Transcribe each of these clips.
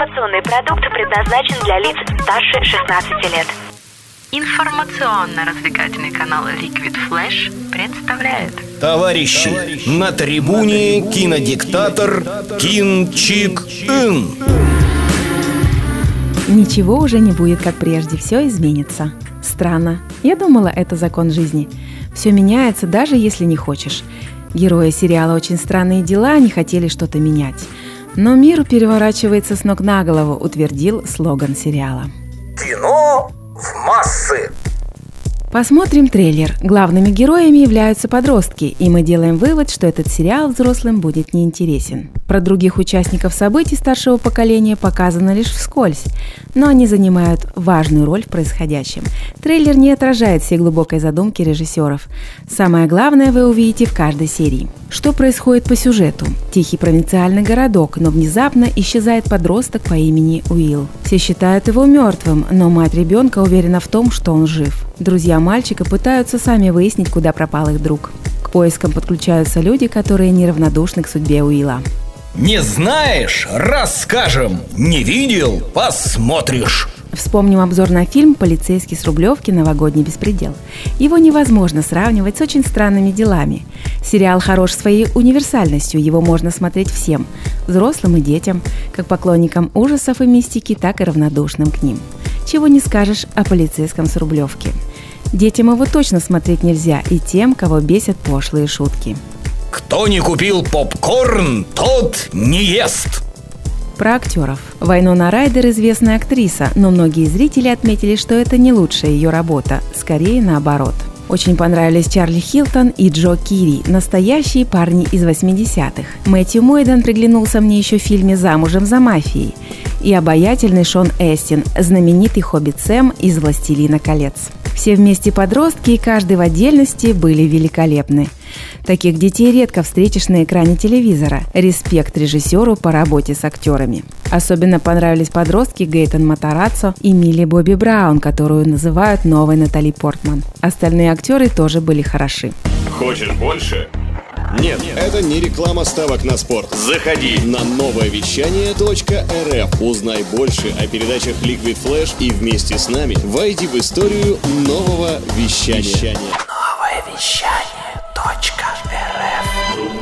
Информационный продукт предназначен для лиц старше 16 лет. Информационно-развлекательный канал Liquid Flash представляет Товарищи, на трибуне кинодиктатор Кин Чик Ин. Ничего уже не будет, как прежде, все изменится. Странно. Я думала, это закон жизни. Все меняется, даже если не хочешь. Герои сериала «Очень странные дела» не хотели что-то менять. Но мир переворачивается с ног на голову, утвердил слоган сериала. Кино в массы. Посмотрим трейлер. Главными героями являются подростки, и мы делаем вывод, что этот сериал взрослым будет неинтересен. Про других участников событий старшего поколения показано лишь вскользь, но они занимают важную роль в происходящем. Трейлер не отражает всей глубокой задумки режиссеров. Самое главное вы увидите в каждой серии. Что происходит по сюжету? Тихий провинциальный городок, но внезапно исчезает подросток по имени Уилл. Все считают его мертвым, но мать ребенка уверена в том, что он жив. Друзья мальчика пытаются сами выяснить, куда пропал их друг. К поискам подключаются люди, которые неравнодушны к судьбе Уилла. Не знаешь? Расскажем. Не видел? Посмотришь. Вспомним обзор на фильм «Полицейский с Рублевки. Новогодний беспредел». Его невозможно сравнивать с очень странными делами. Сериал хорош своей универсальностью, его можно смотреть всем – взрослым и детям, как поклонникам ужасов и мистики, так и равнодушным к ним. Чего не скажешь о полицейском с Рублевки. Детям его точно смотреть нельзя и тем, кого бесят пошлые шутки. Кто не купил попкорн, тот не ест. Про актеров. Вайнона Райдер – известная актриса, но многие зрители отметили, что это не лучшая ее работа, скорее наоборот. Очень понравились Чарли Хилтон и Джо Кири, настоящие парни из 80-х. Мэтью Мойден приглянулся мне еще в фильме «Замужем за мафией» и обаятельный Шон Эстин, знаменитый хоббит Сэм из «Властелина колец». Все вместе подростки и каждый в отдельности были великолепны. Таких детей редко встретишь на экране телевизора. Респект режиссеру по работе с актерами. Особенно понравились подростки Гейтон Матараццо и Милли Бобби Браун, которую называют новой Натали Портман. Остальные актеры тоже были хороши. Хочешь больше? Нет, это не реклама ставок на спорт. Заходи. На новое вещание .рф. Узнай больше о передачах Liquid Flash и вместе с нами войди в историю нового вещания.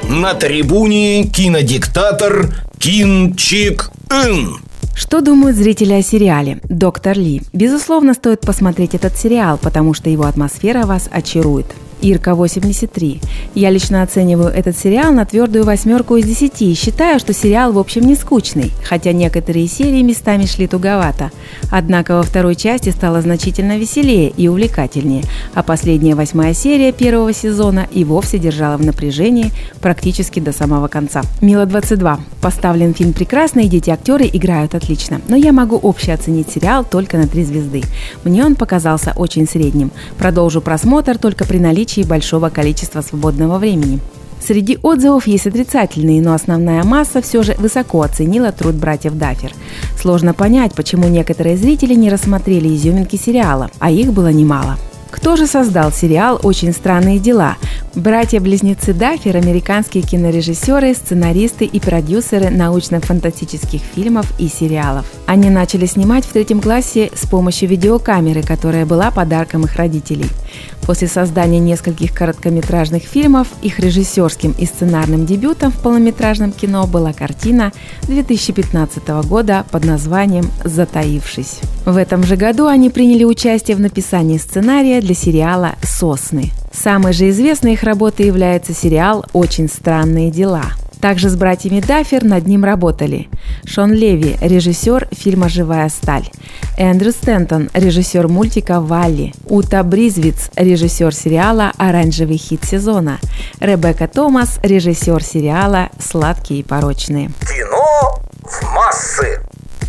На трибуне кинодиктатор Кин Чик Ин. Что думают зрители о сериале «Доктор Ли»? Безусловно, стоит посмотреть этот сериал, потому что его атмосфера вас очарует. Ирка 83. Я лично оцениваю этот сериал на твердую восьмерку из десяти и считаю, что сериал в общем не скучный, хотя некоторые серии местами шли туговато. Однако во второй части стало значительно веселее и увлекательнее, а последняя восьмая серия первого сезона и вовсе держала в напряжении практически до самого конца. Мила 22. Поставлен фильм прекрасно, и дети-актеры играют отлично, но я могу общее оценить сериал только на три звезды. Мне он показался очень средним. Продолжу просмотр только при наличии большого количества свободного времени. Среди отзывов есть отрицательные, но основная масса все же высоко оценила труд братьев Даффер. Сложно понять, почему некоторые зрители не рассмотрели изюминки сериала, а их было немало. Кто же создал сериал «Очень странные дела»? Братья-близнецы Даффер – американские кинорежиссеры, сценаристы и продюсеры научно-фантастических фильмов и сериалов. Они начали снимать в третьем классе с помощью видеокамеры, которая была подарком их родителей. После создания нескольких короткометражных фильмов их режиссерским и сценарным дебютом в полнометражном кино была картина 2015 года под названием «Затаившись». В этом же году они приняли участие в написании сценария для сериала «Сосны». Самой же известной их работой является сериал «Очень странные дела». Также с братьями Даффер над ним работали Шон Леви, режиссер фильма «Живая сталь», Эндрю Стентон, режиссер мультика «Валли», Ута Бризвиц, режиссер сериала «Оранжевый хит сезона», Ребекка Томас, режиссер сериала «Сладкие и порочные». Кино в массы.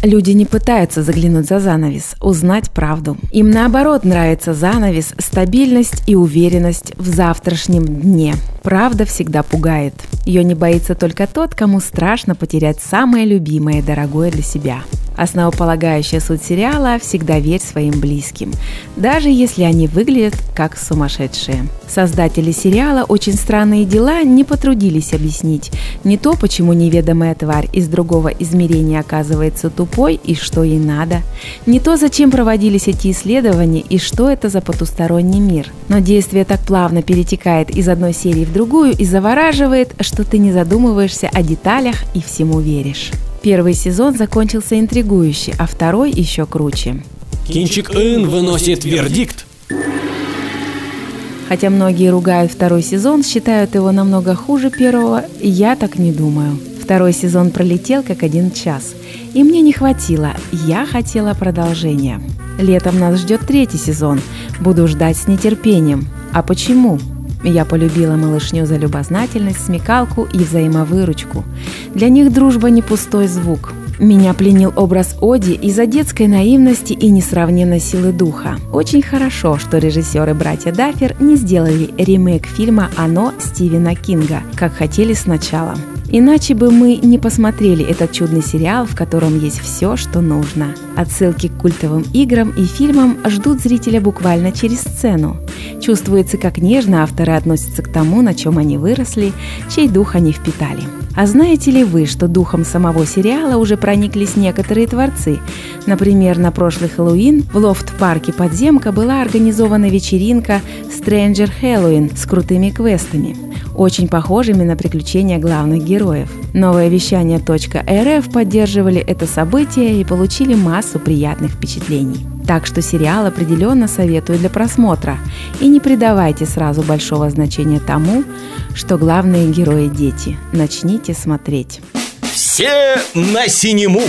Люди не пытаются заглянуть за занавес, узнать правду. Им наоборот нравится занавес, стабильность и уверенность в завтрашнем дне. Правда всегда пугает. Ее не боится только тот, кому страшно потерять самое любимое и дорогое для себя. Основополагающая суть сериала – всегда верь своим близким, даже если они выглядят как сумасшедшие. Создатели сериала «Очень странные дела» не потрудились объяснить не то, почему неведомая тварь из другого измерения оказывается тупой и что ей надо, не то, зачем проводились эти исследования и что это за потусторонний мир. Но действие так плавно перетекает из одной серии в другую и завораживает, что ты не задумываешься о деталях и всему веришь. Первый сезон закончился интригующе, а второй еще круче. Кинчик Ин выносит вердикт. Хотя многие ругают второй сезон, считают его намного хуже первого, я так не думаю. Второй сезон пролетел как один час. И мне не хватило, я хотела продолжения. Летом нас ждет третий сезон. Буду ждать с нетерпением. А почему? Я полюбила малышню за любознательность, смекалку и взаимовыручку. Для них дружба не пустой звук. Меня пленил образ Оди из-за детской наивности и несравненной силы духа. Очень хорошо, что режиссеры братья Даффер не сделали ремейк фильма «Оно» Стивена Кинга, как хотели сначала. Иначе бы мы не посмотрели этот чудный сериал, в котором есть все, что нужно. Отсылки к культовым играм и фильмам ждут зрителя буквально через сцену. Чувствуется, как нежно авторы относятся к тому, на чем они выросли, чей дух они впитали. А знаете ли вы, что духом самого сериала уже прониклись некоторые творцы? Например, на прошлый Хэллоуин в лофт-парке «Подземка» была организована вечеринка Stranger Halloween с крутыми квестами, очень похожими на приключения главных героев. Новое вещание .рф поддерживали это событие и получили массу приятных впечатлений. Так что сериал определенно советую для просмотра. И не придавайте сразу большого значения тому, что главные герои – дети. Начните смотреть. Все на синему!